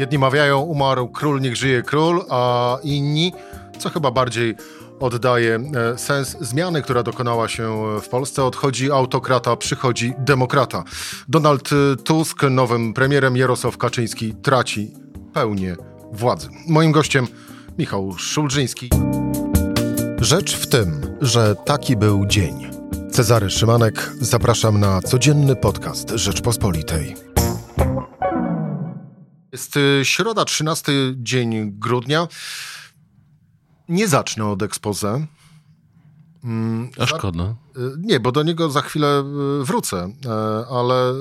Jedni mawiają, umarł król, niech żyje król, a inni, co chyba bardziej oddaje e, sens zmiany, która dokonała się w Polsce. Odchodzi autokrata, przychodzi demokrata. Donald Tusk, nowym premierem, Jarosław Kaczyński traci pełnię władzy. Moim gościem Michał Szulżyński. Rzecz w tym, że taki był dzień. Cezary Szymanek, zapraszam na codzienny podcast Rzeczpospolitej. Jest y, środa, 13 dzień grudnia. Nie zacznę od expose. Mm, A szkoda. Y, nie, bo do niego za chwilę y, wrócę, ale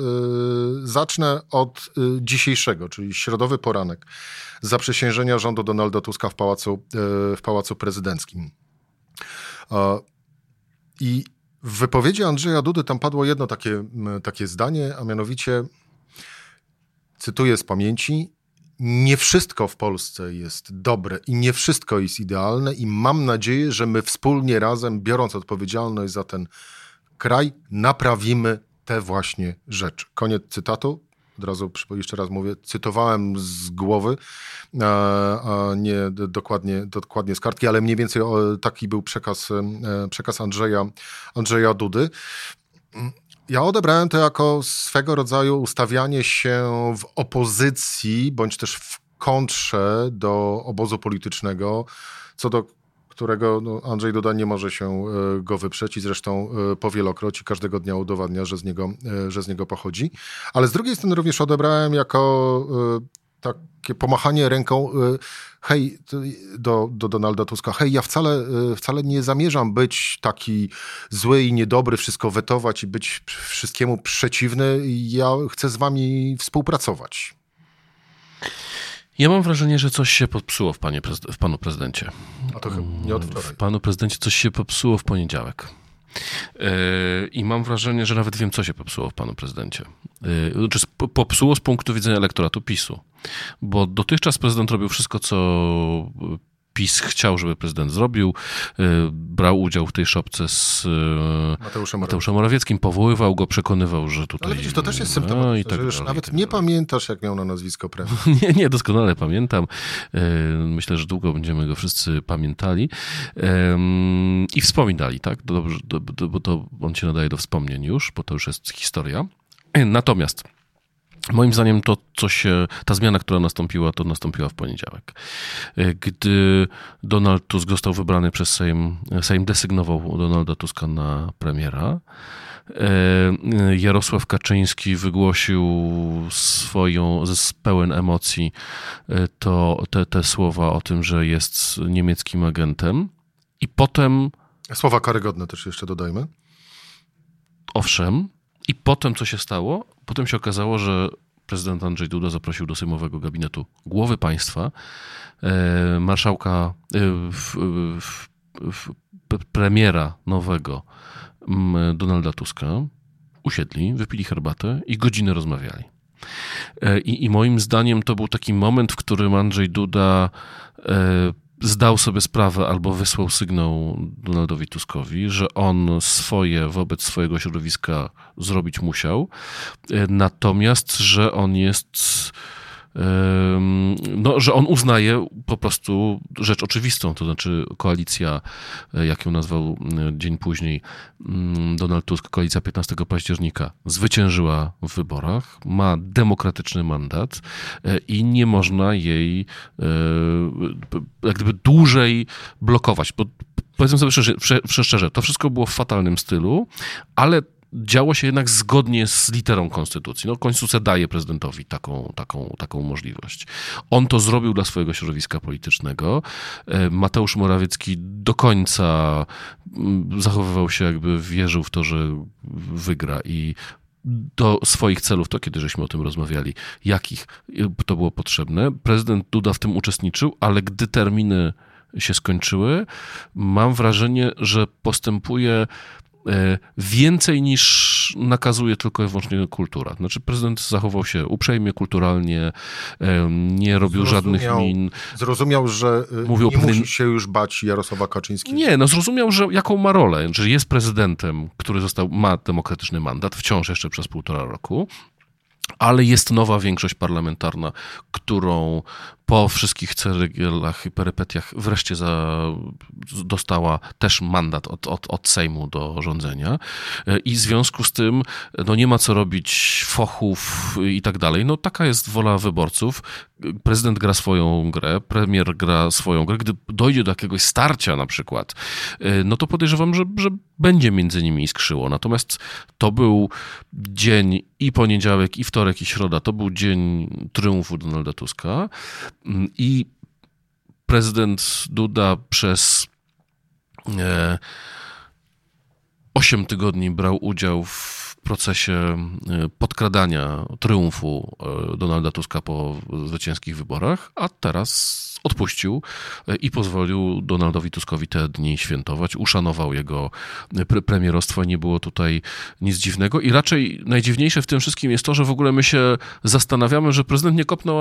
zacznę od dzisiejszego, czyli środowy poranek zaprzysiężenia rządu Donalda Tuska w Pałacu, w pałacu Prezydenckim. I w wypowiedzi Andrzeja Dudy tam padło jedno takie, takie zdanie, a mianowicie cytuję z pamięci, nie wszystko w Polsce jest dobre i nie wszystko jest idealne i mam nadzieję, że my wspólnie razem, biorąc odpowiedzialność za ten kraj, naprawimy te właśnie rzeczy. Koniec cytatu. Od razu jeszcze raz mówię, cytowałem z głowy, a nie dokładnie, dokładnie z kartki, ale mniej więcej taki był przekaz, e, przekaz Andrzeja, Andrzeja Dudy. Ja odebrałem to jako swego rodzaju ustawianie się w opozycji, bądź też w kontrze do obozu politycznego, co do którego no, Andrzej Duda nie może się e, go wyprzeć i zresztą e, powielokroć i każdego dnia udowadnia, że z niego, e, że z niego pochodzi. Ale z drugiej strony również odebrałem jako takie pomachanie ręką hej, do, do Donalda Tuska, hej, ja wcale, wcale nie zamierzam być taki zły i niedobry, wszystko wetować i być wszystkiemu przeciwny. Ja chcę z wami współpracować. Ja mam wrażenie, że coś się popsuło w, panie, w panu prezydencie. A to chyba nie od wczoraj. W panu prezydencie coś się popsuło w poniedziałek. Yy, I mam wrażenie, że nawet wiem, co się popsuło w panu prezydencie. Znaczy, popsuło z punktu widzenia elektoratu PiSu. Bo dotychczas prezydent robił wszystko, co PiS chciał, żeby prezydent zrobił. Y, brał udział w tej szopce z y, Mateuszem, Mateuszem Morawieckim, powoływał go, przekonywał, że tutaj... Ale widzisz, to też jest symptom, no, tak że już nawet tak nie pamiętasz, jak miał na nazwisko premier. nie, nie, doskonale pamiętam. Y, myślę, że długo będziemy go wszyscy pamiętali i wspominali, tak? Dobrze, bo to on się nadaje do wspomnień już, bo to już jest historia. Natomiast Moim zdaniem to, co się, ta zmiana, która nastąpiła, to nastąpiła w poniedziałek. Gdy Donald Tusk został wybrany przez Sejm, Sejm desygnował Donalda Tuska na premiera, e, Jarosław Kaczyński wygłosił swoją, z pełen emocji e, to, te, te słowa o tym, że jest niemieckim agentem i potem... Słowa karygodne też jeszcze dodajmy. Owszem. I potem co się stało? Potem się okazało, że prezydent Andrzej Duda zaprosił do sejmowego gabinetu głowy państwa, e, marszałka, e, premiera nowego Donalda Tuska. Usiedli, wypili herbatę i godzinę rozmawiali. E, I, I, moim zdaniem to był taki moment, w którym Andrzej Duda zdał sobie sprawę albo wysłał sygnał Donaldowi Tuskowi, że on swoje wobec swojego środowiska zrobić musiał, e, natomiast, że on jest no, że on uznaje po prostu rzecz oczywistą, to znaczy koalicja, e, jak ją nazwał e, dzień później mm, Donald Tusk, koalicja 15 października zwyciężyła w wyborach, ma demokratyczny mandat e, i nie można jej jak gdyby dłużej blokować, bo powiedzmy sobie szczerze, szczerze, to wszystko było w fatalnym stylu, ale działo się jednak zgodnie z literą konstytucji. No, konstytucja daje prezydentowi taką, taką, taką możliwość. On to zrobił dla swojego środowiska politycznego. E, Mateusz Morawiecki do końca mm, zachowywał się, jakby wierzył w to, że wygra i do swoich celów, to kiedy żeśmy o tym rozmawiali, jakich to było potrzebne. Prezydent Duda w tym uczestniczył, ale gdy terminy się skończyły, mam wrażenie, że postępuje E, więcej niż nakazuje tylko i wyłącznie kultura. Znaczy prezydent zachował się uprzejmie, kulturalnie, e, nie robił żadnych min. Zrozumiał, że e, mówił nie musi się już bać Jarosława Kaczyńskiego. Nie, no zrozumiał, że jaką ma rolę, że jest prezydentem, który został, ma demokratyczny mandat, wciąż jeszcze przez półtora roku ale jest nowa większość parlamentarna, którą po wszystkich ceregielach i perypetiach wreszcie za, dostała też mandat od, od, od Sejmu do rządzenia i w związku z tym no nie ma co robić fochów i tak dalej. No taka jest wola wyborców. Prezydent gra swoją grę, premier gra swoją grę. Gdy dojdzie do jakiegoś starcia na przykład, no to podejrzewam, że, że będzie między nimi iskrzyło. Natomiast to był dzień i poniedziałek, i wtorek, i środa. To był dzień triumfu Donalda Tuska. I prezydent Duda przez 8 e, tygodni brał udział w procesie e, podkradania triumfu e, Donalda Tuska po zwycięskich wyborach, a teraz odpuścił e, i pozwolił Donaldowi Tuskowi te dni świętować, uszanował jego pre premierostwo, nie było tutaj nic dziwnego i raczej najdziwniejsze w tym wszystkim jest to, że w ogóle my się zastanawiamy, że prezydent nie kopnął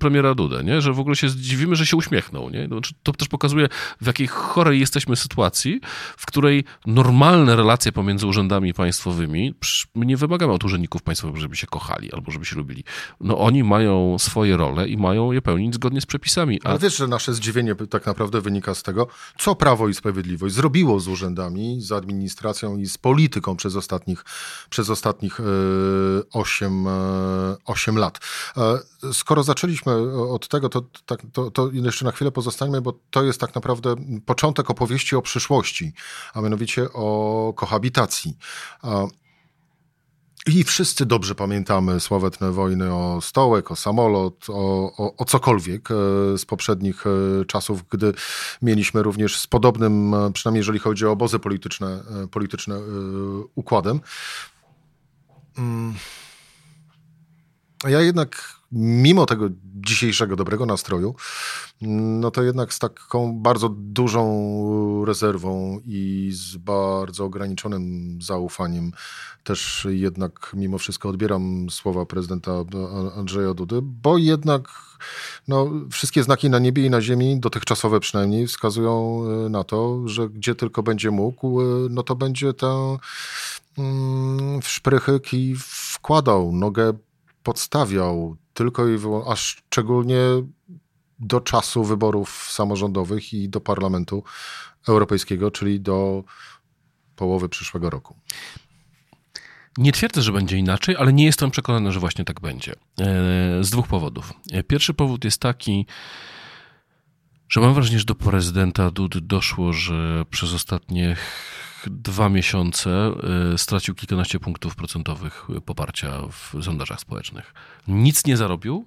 premiera Dudę, nie? że w ogóle się zdziwimy, że się uśmiechnął. Nie? Znaczy, to też pokazuje, w jakiej chorej jesteśmy sytuacji, w której normalne relacje pomiędzy urzędami państwowymi, my nie wymagamy od urzędników państwowych, żeby się kochali albo żeby się lubili. No oni mają swoje role i mają je pełnić zgodnie z przepisami. A... Ale wiesz, że nasze zdziwienie tak naprawdę wynika z tego, co Prawo i Sprawiedliwość zrobiło z urzędami, z administracją i z polityką przez ostatnich, przez ostatnich 8, e, 8 e, lat. E, skoro zaczęliśmy od tego, to, tak, to, to jeszcze na chwilę pozostańmy, bo to jest tak naprawdę początek opowieści o przyszłości, a mianowicie o kohabitacji. I wszyscy dobrze pamiętamy sławetne wojny o stołek, o samolot, o, o, o cokolwiek e, z poprzednich e, czasów, gdy mieliśmy również z podobnym, e, przynajmniej jeżeli chodzi o obozy polityczne, polityczne układem. Mm. Ja jednak, mimo tego dzisiejszego dobrego nastroju, no to jednak z taką bardzo dużą rezerwą i z bardzo ograniczonym zaufaniem też jednak mimo wszystko odbieram słowa prezydenta Andrzeja Dudy, bo jednak no, wszystkie znaki na niebie i na ziemi, dotychczasowe przynajmniej, wskazują e, na to, że gdzie tylko będzie mógł, e, no to będzie tę mm, w szprychyk i wkładał, nogę podstawiał tylko i wyłącznie, a szczególnie do czasu wyborów samorządowych i do Parlamentu Europejskiego, czyli do połowy przyszłego roku. Nie twierdzę, że będzie inaczej, ale nie jestem przekonany, że właśnie tak będzie. E, z dwóch powodów. E, pierwszy powód jest taki, że mam wrażenie, że do prezydenta Dudy doszło, że przez ostatnie dwa miesiące e, stracił kilkanaście punktów procentowych poparcia w sondażach społecznych. Nic nie zarobił,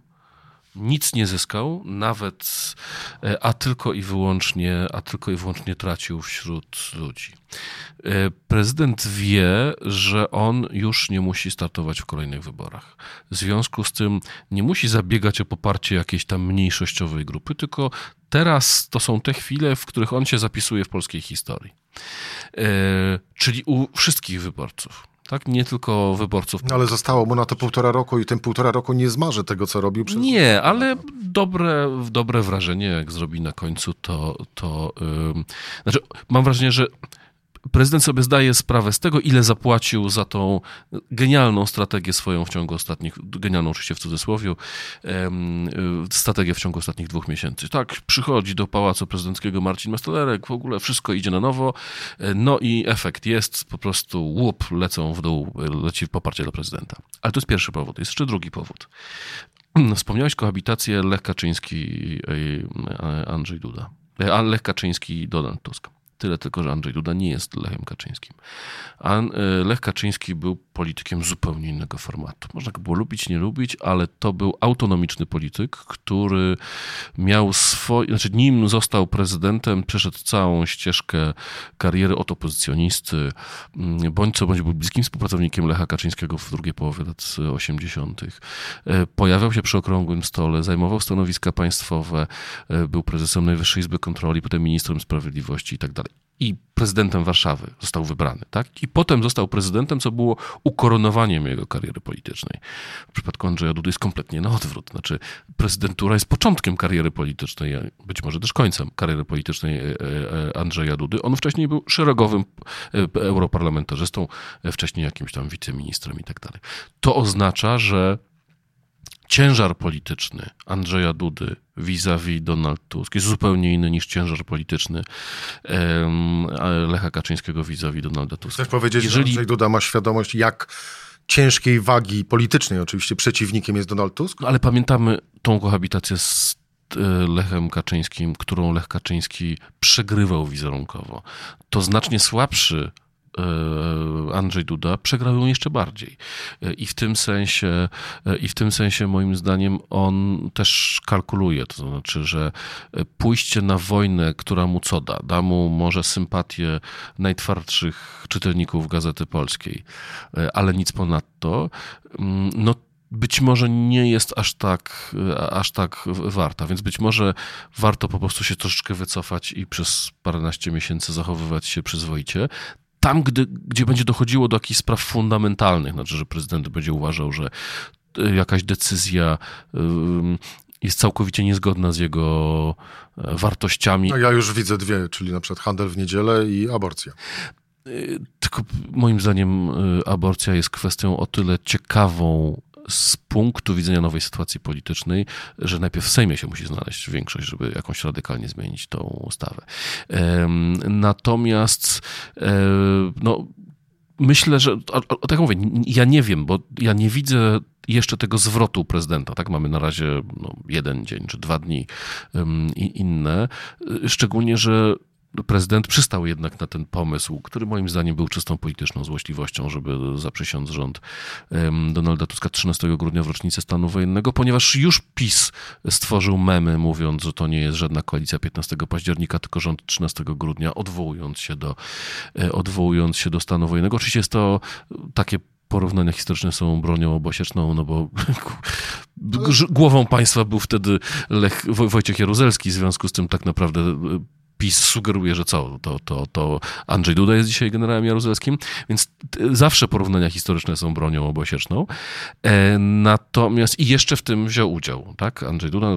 nic nie zyskał, nawet, e, a tylko i wyłącznie, a tylko i wyłącznie tracił wśród ludzi. E, prezydent wie, że on już nie musi startować w kolejnych wyborach. W związku z tym nie musi zabiegać o poparcie jakiejś tam mniejszościowej grupy, tylko teraz to są te chwile, w których on się zapisuje w polskiej historii. E, czyli u wszystkich wyborców tak? Nie tylko wyborców. No ale zostało mu na to półtora roku i ten półtora roku nie zmarzy tego, co robił przez... Nie, ale dobre, dobre wrażenie, jak zrobi na końcu, to... to yy... Znaczy, mam wrażenie, że prezydent sobie zdaje sprawę z tego, ile zapłacił za tą genialną strategię swoją w ciągu ostatnich, genialną oczywiście w cudzysłowie, strategię w ciągu ostatnich dwóch miesięcy. Tak, przychodzi do Pałacu Prezydenckiego Marcin Mastalerek, w ogóle wszystko idzie na nowo, e, no i efekt jest, po prostu łup, lecą w dół, leci poparcie dla prezydenta. Ale to jest pierwszy powód. Jest jeszcze drugi powód. Wspomniałeś kohabitację Lech Kaczyński i Andrzej Duda. E, Lech Kaczyński i Donald Tusk. Tyle tylko, że Andrzej Duda nie jest Lechem Kaczyńskim. A e, Lech Kaczyński był politykiem zupełnie innego formatu. Można go było lubić, nie lubić, ale to był autonomiczny polityk, który miał swoje, znaczy nim został prezydentem, przeszedł całą ścieżkę kariery od opozycjonisty, mm, bądź co bądź był bliskim współpracownikiem Lecha Kaczyńskiego w drugiej połowie lat 80. E, pojawiał się przy okrągłym stole, zajmował stanowiska państwowe, e, był prezesem Najwyższej Izby Kontroli, potem ministrem sprawiedliwości i tak i prezydentem Warszawy został wybrany, tak? I potem został prezydentem, co było ukoronowaniem jego kariery politycznej. W przypadku Andrzeja Dudy jest kompletnie na odwrót. Znaczy, prezydentura jest początkiem kariery politycznej, być może też końcem kariery politycznej e, e, Andrzeja Dudy. On wcześniej był szeregowym e, europarlamentarzystą, wcześniej jakimś tam wiceministrem i tak dalej. To oznacza, że ciężar polityczny Andrzeja Dudy vis-a-vis Donald Tusk jest zupełnie inny niż ciężar polityczny Lecha Kaczyńskiego vis-a-vis Donalda Tuska. Chcesz powiedzieć, Jeżeli... że Andrzej Duda ma świadomość, jak ciężkiej wagi politycznej oczywiście przeciwnikiem jest Donald Tusk? No, ale pamiętamy tą kohabitację z e, Lechem Kaczyńskim, którą Lech Kaczyński przegrywał wizerunkowo. To znacznie słabszy Andrzej Duda przegrał ją jeszcze bardziej. E, I w tym sensie, e, i w tym sensie moim zdaniem on też kalkuluje, to znaczy, że pójście na wojnę, która mu co da, da mu może sympatię najtwardszych czytelników Gazety Polskiej, ale nic ponadto, mm, no być może nie jest aż tak, aż tak warta, więc być może warto po prostu się troszeczkę wycofać i przez paręnaście miesięcy zachowywać się przyzwoicie tam, gdy, gdzie będzie dochodziło do jakichś spraw fundamentalnych, znaczy, że prezydent będzie uważał, że e, jakaś decyzja jest całkowicie niezgodna z jego e, wartościami. No ja już widzę dwie, czyli na przykład handel w niedzielę i aborcja. E, tylko moim zdaniem aborcja jest kwestią o tyle ciekawą z punktu widzenia nowej sytuacji politycznej, że najpierw w Sejmie się musi znaleźć większość, żeby jakąś radykalnie zmienić tą ustawę. Natomiast no, myślę, że, tak mówię, ja nie wiem, bo ja nie widzę jeszcze tego zwrotu prezydenta, tak? Mamy na razie no, jeden dzień czy dwa dni um, inne. Szczególnie, że prezydent przystał jednak na ten pomysł, który moim zdaniem był czystą polityczną złośliwością, żeby zaprzysiąc rząd Donalda Tuska 13 grudnia w rocznicę stanu wojennego, ponieważ już PiS stworzył memy, mówiąc, że to nie jest żadna koalicja 15 października, tylko rząd 13 grudnia, odwołując się do, e, odwołując się do stanu wojennego. Oczywiście jest to takie porównania historyczne są bronią obosieczną, no bo głową państwa był wtedy Lech, Wojciech Jaruzelski, w związku z tym tak naprawdę e, PiS sugeruje, że co, to, to, to Andrzej Duda jest dzisiaj generałem Jaruzelskim, więc zawsze porównania historyczne są bronią obosieczną. E, natomiast i jeszcze w tym wziął udział, tak? Andrzej Duda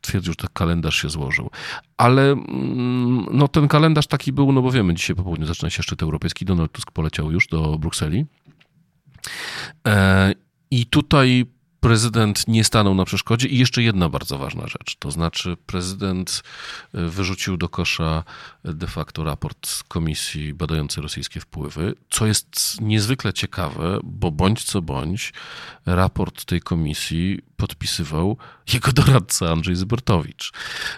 twierdził, że ten kalendarz się złożył. Ale mm, no, ten kalendarz taki był, no bo wiemy, dzisiaj po południu zaczyna się szczyt europejski, Donald Tusk poleciał już do Brukseli. E, I tutaj prezydent nie stanął na przeszkodzie. I jeszcze jedna bardzo ważna rzecz, to znaczy prezydent e, wyrzucił do kosza de facto raport komisji badającej rosyjskie wpływy, co jest niezwykle ciekawe, bo bądź co bądź raport tej komisji podpisywał jego doradca Andrzej Zybertowicz.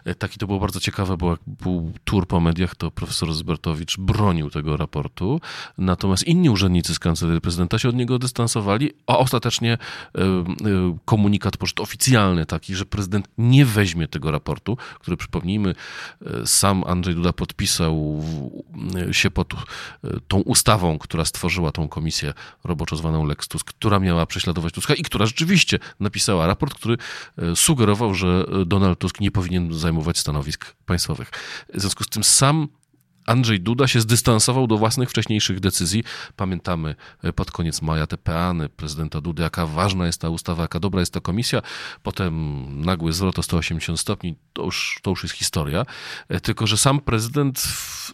E, taki to było bardzo ciekawe, bo jak był tur po mediach, to profesor Zybertowicz bronił tego raportu, natomiast inni urzędnicy z kancelarii prezydenta się od niego dystansowali, a ostatecznie e, komunikat poszedł oficjalny taki, że prezydent nie weźmie tego raportu, który przypomnijmy, sam Andrzej Duda podpisał się pod tą ustawą, która stworzyła tą komisję roboczo zwaną Lex Tusk, która miała prześladować Tuska i która rzeczywiście napisała raport, który sugerował, że Donald Tusk nie powinien zajmować stanowisk państwowych. W związku z tym sam Andrzej Duda się zdystansował do własnych wcześniejszych decyzji. Pamiętamy e, pod koniec maja te peany prezydenta Dudy, jaka ważna jest ta ustawa, jaka dobra jest ta komisja. Potem nagły zwrot o 180 stopni, to już, to już jest historia. E, tylko, że sam prezydent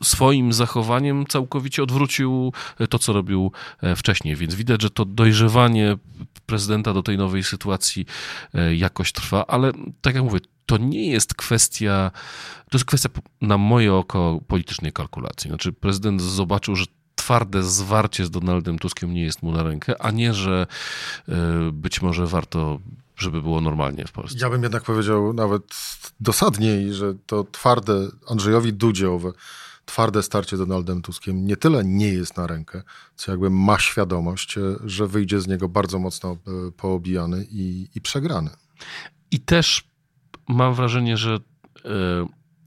swoim zachowaniem całkowicie odwrócił e, to, co robił wcześniej. Więc widać, że to dojrzewanie prezydenta do tej nowej sytuacji jakoś trwa, ale tak jak mówię, to nie jest kwestia, to jest kwestia na moje oko politycznej kalkulacji. Znaczy prezydent zobaczył, że twarde zwarcie z Donaldem Tuskiem nie jest mu na rękę, a nie, że e, być może warto żeby było normalnie w Polsce. Ja bym jednak powiedział nawet dosadniej, że to twarde Andrzejowi Dudziowe, twarde starcie z Donaldem Tuskiem nie tyle nie jest na rękę, co jakby ma świadomość, e, że wyjdzie z niego bardzo mocno e, poobijany i, i przegrany. I też mam wrażenie, że e,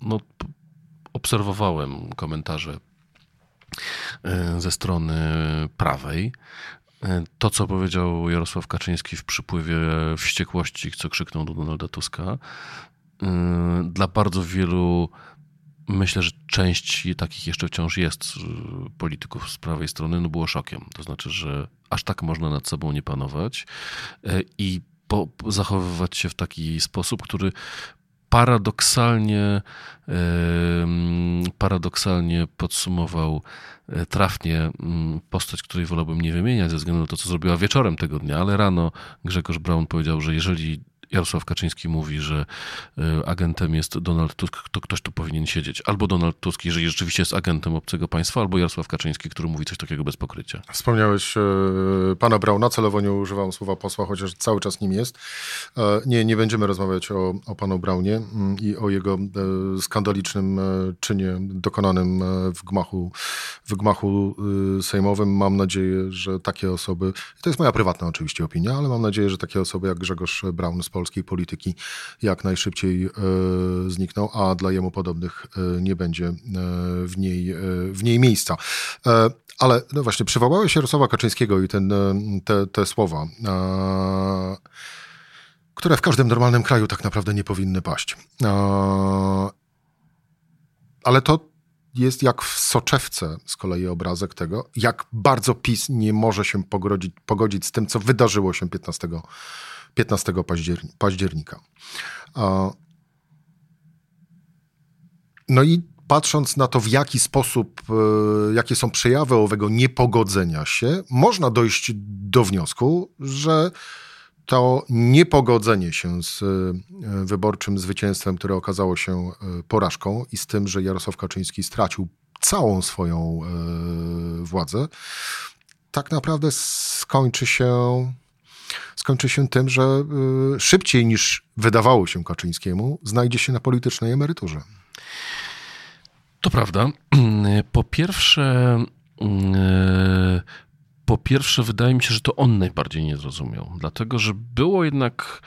no, obserwowałem komentarze e, ze strony prawej. E, to, co powiedział Jarosław Kaczyński w przypływie wściekłości, co krzyknął do Donalda Tuska, dla bardzo wielu myślę, że część takich jeszcze wciąż jest polityków z prawej strony, no było szokiem. To znaczy, że aż tak można nad sobą nie panować i po, zachowywać się w taki sposób, który paradoksalnie, paradoksalnie podsumował e, trafnie mm, postać, której wolałbym nie wymieniać ze względu na to, co zrobiła wieczorem tego dnia, ale rano Grzegorz Braun powiedział, że jeżeli Jarosław Kaczyński mówi, że e, agentem jest Donald Tusk, to ktoś tu powinien siedzieć. Albo Donald Tusk, jeżeli rzeczywiście jest agentem obcego państwa, albo Jarosław Kaczyński, który mówi coś takiego bez pokrycia. Wspomniałeś e, pana Brauna, celowo nie używam słowa posła, chociaż cały czas nim jest. E, nie, nie będziemy rozmawiać o, o panu Braunie mm, i o jego skandalicznym czynie dokonanym w gmachu, w gmachu sejmowym. Mam nadzieję, że takie osoby, to jest moja prywatna oczywiście opinia, ale mam nadzieję, że takie osoby jak Grzegorz Braun z polskiej polityki jak najszybciej e, znikną, a dla jemu podobnych e, nie będzie e, w niej, w niej miejsca. Ale no właśnie, przywołałeś Jarosława Kaczyńskiego i ten, te, te słowa, które w każdym normalnym kraju tak naprawdę nie powinny paść. Ale to jest jak w soczewce z kolei obrazek tego, jak bardzo PiS nie może się pogodzić, pogodzić z tym, co wydarzyło się 15 15 października. No i patrząc na to, w jaki sposób, e, jakie są przejawy owego niepogodzenia się, można dojść do wniosku, że to niepogodzenie się z e, wyborczym zwycięstwem, które okazało się e, porażką i z tym, że Jarosław Kaczyński stracił całą swoją władzę, tak naprawdę skończy się skończy się tym, że y, szybciej niż wydawało się Kaczyńskiemu, znajdzie się na politycznej emeryturze. To prawda. Po pierwsze, y, po pierwsze, wydaje mi się, że to on najbardziej nie zrozumiał, dlatego że było jednak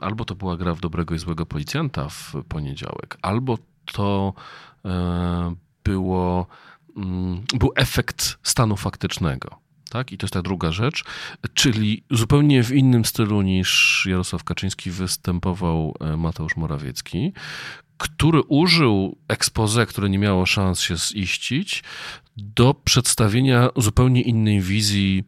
albo to była gra w dobrego i złego policjanta w poniedziałek, albo to e, było, mm, był efekt stanu faktycznego. Tak? I to jest ta druga rzecz, czyli zupełnie w innym stylu niż Jarosław Kaczyński występował e, Mateusz Morawiecki, który użył expose, które nie miało szans się ziścić, do przedstawienia zupełnie innej wizji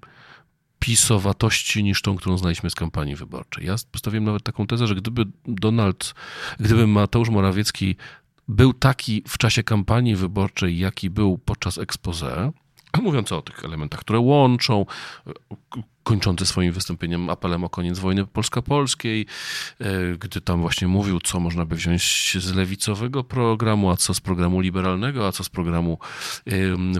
pisowatości niż tą, którą znaliśmy z kampanii wyborczej. Ja postawiłem nawet taką tezę, że gdyby Donald, gdyby Mateusz Morawiecki był taki w czasie kampanii wyborczej, jaki był podczas expose, mówiąc o tych elementach, które łączą, kończący swoim wystąpieniem apelem o koniec wojny polsko-polskiej, e, gdy tam właśnie mówił, co można by wziąć z lewicowego programu, a co z programu liberalnego, a co z programu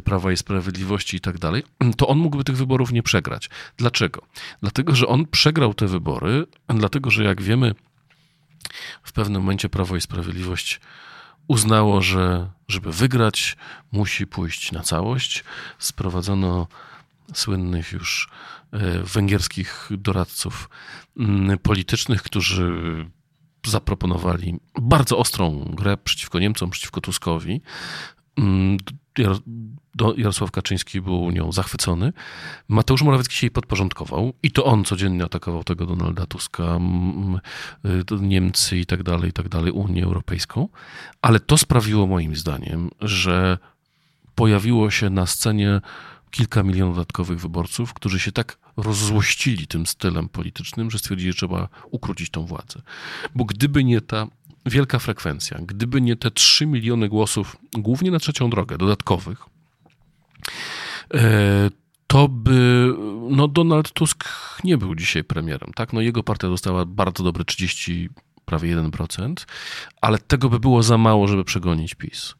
Prawa i Sprawiedliwości i tak dalej, to on mógłby tych wyborów nie przegrać. Dlaczego? Dlatego, że on przegrał te wybory, dlatego, że jak wiemy, w pewnym momencie Prawo i Sprawiedliwość uznało, że żeby wygrać, musi pójść na całość. Sprowadzono słynnych już e, węgierskich doradców politycznych, którzy zaproponowali bardzo ostrą grę przeciwko Niemcom, przeciwko Tuskowi. Jarosław Kaczyński był nią zachwycony. Mateusz Morawiecki się jej podporządkował i to on codziennie atakował tego Donalda Tuska, y, Niemcy i tak dalej, i tak dalej, Unię Europejską. Ale to sprawiło moim zdaniem, że pojawiło się na scenie kilka milionów dodatkowych wyborców, którzy się tak rozzłościli tym stylem politycznym, że stwierdzili, że trzeba ukrócić tą władzę. Bo gdyby nie ta wielka frekwencja. Gdyby nie te 3 miliony głosów, głównie na trzecią drogę, dodatkowych, e, to by no Donald Tusk nie był dzisiaj premierem. Tak? No jego partia dostała bardzo dobre 30, prawie 1%, ale tego by było za mało, żeby przegonić PiS.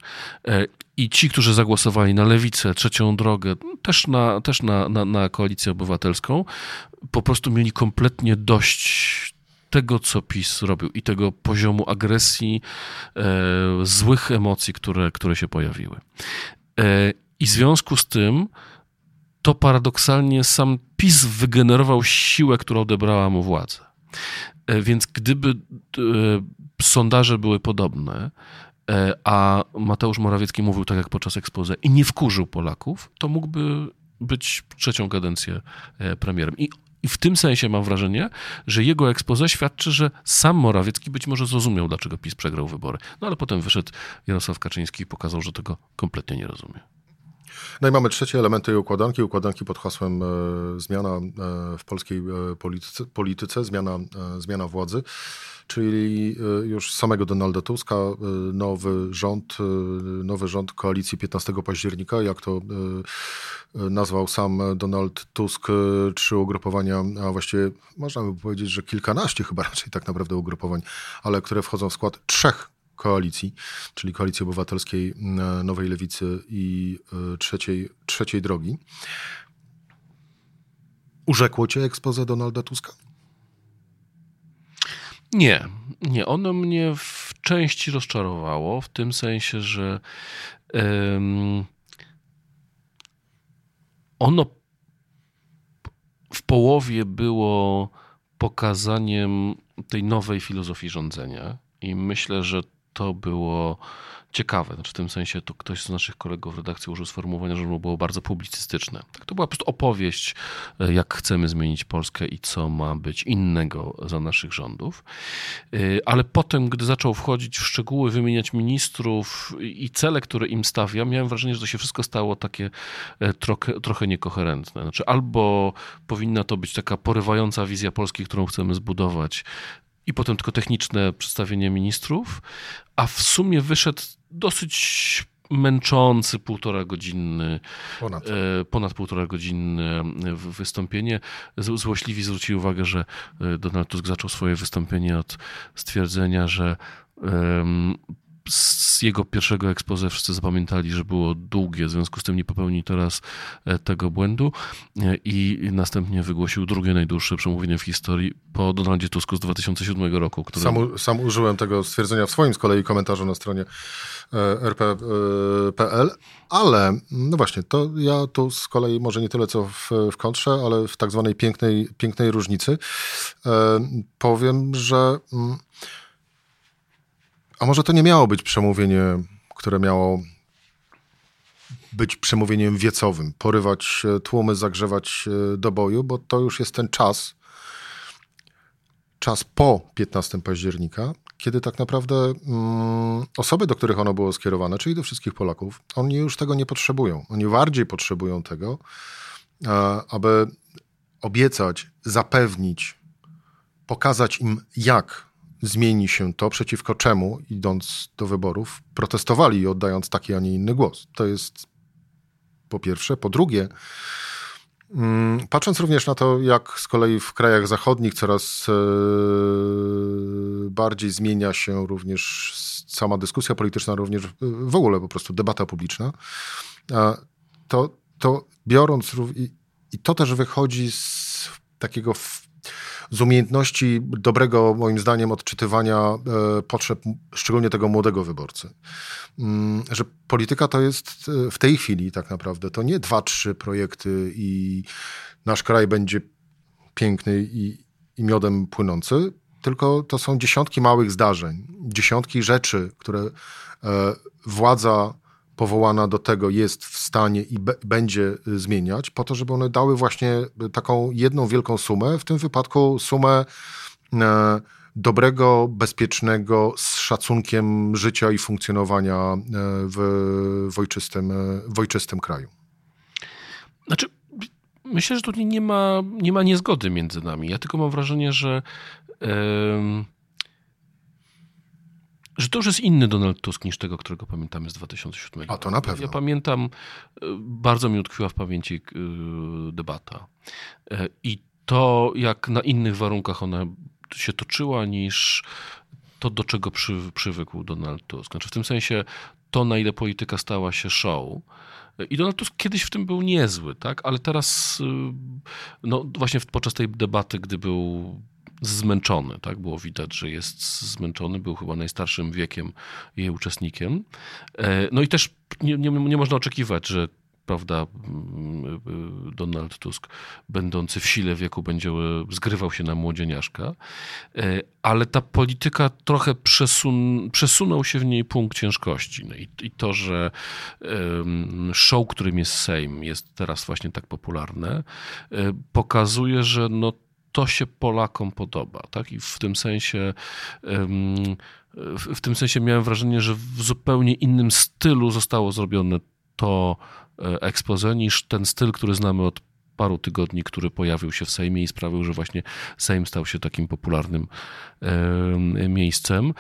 E, I ci, którzy zagłosowali na lewicę, trzecią drogę, też na, też na, na, na koalicję obywatelską, po prostu mieli kompletnie dość tego, co PiS robił i tego poziomu agresji, e, złych emocji, które, które się pojawiły. E, I w związku z tym to paradoksalnie sam PiS wygenerował siłę, która odebrała mu władzę. E, więc gdyby e, sondaże były podobne, e, a Mateusz Morawiecki mówił tak jak podczas ekspozy i nie wkurzył Polaków, to mógłby być trzecią kadencję premierem. I I w tym sensie mam wrażenie, że jego expose świadczy, że sam Morawiecki być może zrozumiał, dlaczego PiS przegrał wybory. No ale potem wyszedł Jarosław Kaczyński i pokazał, że tego kompletnie nie rozumie. No i mamy trzecie elementy tej układanki. Układanki pod hasłem e, zmiana e, w polskiej e, polityce, polityce zmiana, zmiana władzy, czyli już samego Donalda Tuska, nowy rząd, nowy rząd koalicji 15 października, jak to nazwał sam Donald Tusk, trzy ugrupowania, a właściwie można by powiedzieć, że kilkanaście chyba raczej tak naprawdę ugrupowań, ale które wchodzą w skład trzech koalicji, czyli Koalicji Obywatelskiej, Nowej Lewicy i e, trzeciej, trzeciej drogi. Urzekło cię ekspoze Donalda Tuska? Nie, nie. Ono mnie w części rozczarowało, w tym sensie, że um, ono w połowie było pokazaniem tej nowej filozofii rządzenia i myślę, że to było ciekawe. Znaczy w tym sensie to ktoś z naszych kolegów w redakcji użył sformułowania, że było bardzo publicystyczne. Tak, to była po prostu opowieść, e, jak chcemy zmienić Polskę i co ma być innego za naszych rządów. E, ale potem, gdy zaczął wchodzić w szczegóły, wymieniać ministrów i cele, które im stawia, miałem wrażenie, że to się wszystko stało takie e, trochę, trochę niekoherentne. Znaczy albo powinna to być taka porywająca wizja Polski, którą chcemy zbudować, i potem tylko techniczne przedstawienie ministrów, a w sumie wyszedł dosyć męczący półtora godzinny, ponad, e, ponad półtora godzinne wystąpienie. Złośliwi zwrócili uwagę, że e, Donald Tusk zaczął swoje wystąpienie od stwierdzenia, że z jego pierwszego ekspoze wszyscy zapamiętali, że było długie, w związku z tym nie popełni teraz e, tego błędu e, i następnie wygłosił drugie najdłuższe przemówienie w historii po Donaldzie Tusku z 2007 roku. Który... Sam, sam użyłem tego stwierdzenia w swoim z kolei komentarzu na stronie e, rp.pl, ale no właśnie, to ja tu z kolei może nie tyle co w, w kontrze, ale w tak zwanej pięknej, pięknej różnicy powiem, że mm, a może to nie miało być przemówienie, które miało być przemówieniem wiecowym, porywać tłumy, zagrzewać do boju, bo to już jest ten czas, czas po 15 października, kiedy tak naprawdę mm, osoby, do których ono było skierowane, czyli do wszystkich Polaków, oni już tego nie potrzebują. Oni bardziej potrzebują tego, aby obiecać, zapewnić, pokazać im, jak zmieni się to, przeciwko czemu, idąc do wyborów, protestowali, oddając taki, a nie inny głos. To jest po pierwsze. Po drugie, mm, patrząc również na to, jak z kolei w krajach zachodnich coraz e, bardziej zmienia się również sama dyskusja polityczna, również w ogóle po prostu debata publiczna, to, to biorąc i to też wychodzi z takiego z umiejętności dobrego, moim zdaniem, odczytywania e, potrzeb, szczególnie tego młodego wyborcy. Mm, że polityka to jest e, w tej chwili tak naprawdę, to nie dwa, trzy projekty i nasz kraj będzie piękny i, i miodem płynący, tylko to są dziesiątki małych zdarzeń, dziesiątki rzeczy, które e, władza powołana do tego jest w stanie i będzie zmieniać, po to, żeby one dały właśnie taką jedną wielką sumę, w tym wypadku sumę e, dobrego, bezpiecznego, z szacunkiem życia i funkcjonowania e, w, w, ojczystym, e, w ojczystym kraju. Znaczy, myślę, że tu nie ma, nie ma niezgody między nami. Ja tylko mam wrażenie, że. Yy że to już jest inny Donald Tusk niż tego, którego pamiętamy z 2007 roku. A to na pewno. Ja pamiętam, e, bardzo mi utkwiła w pamięci e, debata. E, I to, jak na innych warunkach ona się toczyła, niż to, do czego przy, przywykł Donald Tusk. Znaczy w tym sensie to, na ile polityka stała się show. I Donald Tusk kiedyś w tym był niezły, tak? ale teraz, no właśnie podczas tej debaty, gdy był zmęczony, tak? Było widać, że jest zmęczony, był chyba najstarszym wiekiem jej uczestnikiem. E, no i też nie, nie, nie można oczekiwać, że prawda, Donald Tusk, będący w sile wieku, będzie zgrywał się na młodzieniaszka, ale ta polityka trochę przesun przesunął się w niej punkt ciężkości. No i, i to, że show, którym jest Sejm, jest teraz właśnie tak popularne, pokazuje, że no to się Polakom podoba. Tak? I w tym sensie w tym sensie miałem wrażenie, że w zupełnie innym stylu zostało zrobione to e, expose niż ten styl, który znamy od paru tygodni, który pojawił się w Sejmie i sprawił, że właśnie Sejm stał się takim popularnym miejscem.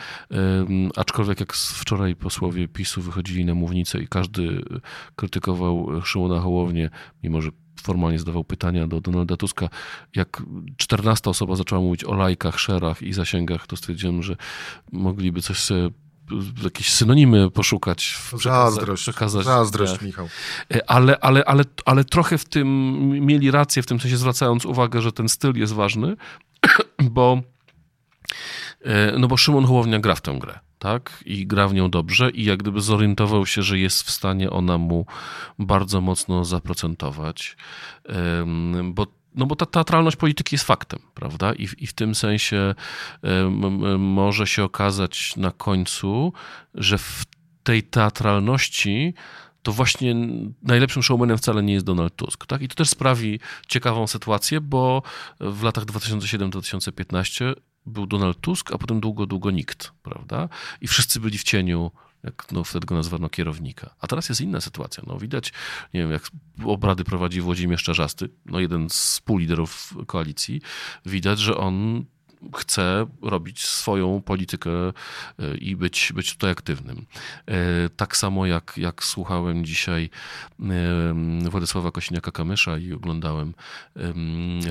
Aczkolwiek jak wczoraj posłowie PiSu wychodzili na mównicę i każdy krytykował Szymona Hołownię, mimo że formalnie zadawał pytania do Donalda Tuska. Jak czternasta osoba zaczęła mówić o lajkach, szerach i zasięgach, to stwierdziłem, że mogliby coś sobie jakieś synonimy poszukać. Zazdrość, przekazać, zazdrość Michał. E, ale, ale, ale, ale trochę w tym mieli rację, w tym sensie zwracając uwagę, że ten styl jest ważny, bo, e, no bo Szymon Hołownia gra w tę grę tak? I gra w nią dobrze i jak gdyby zorientował się, że jest w stanie ona mu bardzo mocno zaprocentować, bo no bo ta teatralność polityki jest faktem, prawda? I w, i w tym sensie może się okazać na końcu, że w tej teatralności to właśnie najlepszym showmanem wcale nie jest Donald Tusk. Tak? I to też sprawi ciekawą sytuację, bo w latach 2007-2015 był Donald Tusk, a potem długo, długo nikt, prawda? I wszyscy byli w cieniu jak no, wtedy go nazwano kierownika. A teraz jest inna sytuacja. No, widać, nie wiem, jak obrady prowadzi Włodzimierz Czarzasty, no, jeden z współliderów koalicji, widać, że on chce robić swoją politykę e, i być, być tutaj aktywnym. E, tak samo jak, jak słuchałem dzisiaj Władysława Kosiniaka-Kamysza i oglądałem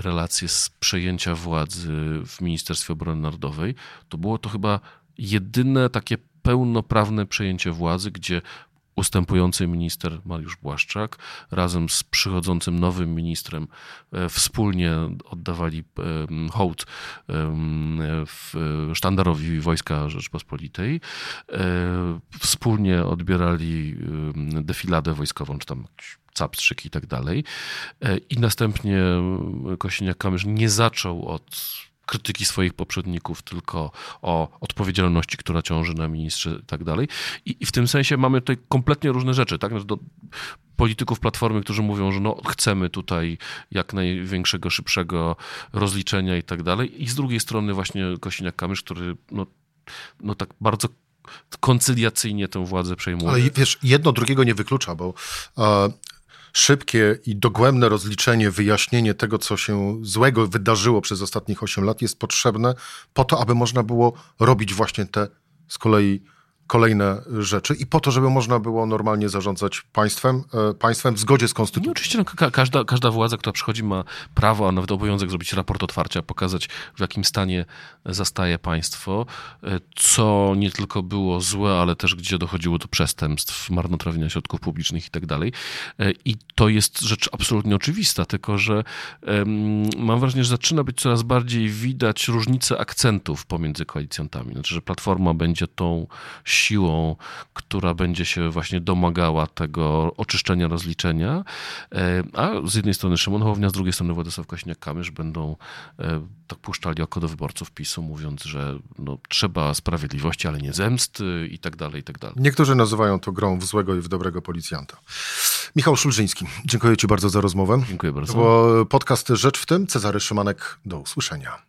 relacje z przejęcia władzy w Ministerstwie Obrony Narodowej, to było to chyba jedyne takie pełnoprawne przejęcie władzy, gdzie ustępujący minister Mariusz Błaszczak razem z przychodzącym nowym ministrem e, wspólnie oddawali hołd sztandarowi Wojska Rzeczpospolitej, e, wspólnie odbierali defiladę wojskową, czy tam capstrzyk i tak dalej. E, I następnie Kosiniak-Kamysz nie zaczął od krytyki swoich poprzedników, tylko o odpowiedzialności, która ciąży na ministrze i tak dalej. I, w tym sensie mamy tutaj kompletnie różne rzeczy, tak? Do polityków Platformy, którzy mówią, że no, chcemy tutaj jak największego, szybszego rozliczenia i tak dalej. I z drugiej strony właśnie Kosiniak-Kamysz, który no, no tak bardzo koncyliacyjnie tę władzę przejmuje. Ale wiesz, jedno drugiego nie wyklucza, bo e, szybkie i dogłębne rozliczenie, wyjaśnienie tego, co się złego wydarzyło przez ostatnich 8 lat, jest potrzebne po to, aby można było robić właśnie te z kolei kolejne rzeczy i po to, żeby można było normalnie zarządzać państwem, e, państwem w zgodzie z konstytucją. No, oczywiście no, ka każda, każda władza, która przychodzi ma prawo, a nawet obowiązek zrobić raport otwarcia, pokazać w jakim stanie zastaje państwo, e, co nie tylko było złe, ale też gdzie dochodziło do przestępstw, marnotrawienia środków publicznych i tak dalej. E, I to jest rzecz absolutnie oczywista, tylko że um, mam wrażenie, że zaczyna być coraz bardziej widać różnice akcentów pomiędzy koalicjantami. Znaczy, że Platforma będzie tą siłą, która będzie się właśnie domagała tego oczyszczenia, rozliczenia, e, a z jednej strony Szymon Hołownia, z drugiej strony Władysław Kośniak-Kamysz będą e, tak puszczali oko do wyborców PiSu, mówiąc, że no, trzeba sprawiedliwości, ale nie zemsty i tak dalej, i tak dalej. Niektórzy nazywają to grą w złego i w dobrego policjanta. Michał Szulżyński, dziękuję Ci bardzo za rozmowę. Dziękuję bardzo. To podcast Rzecz w tym. Cezary Szymanek, do usłyszenia.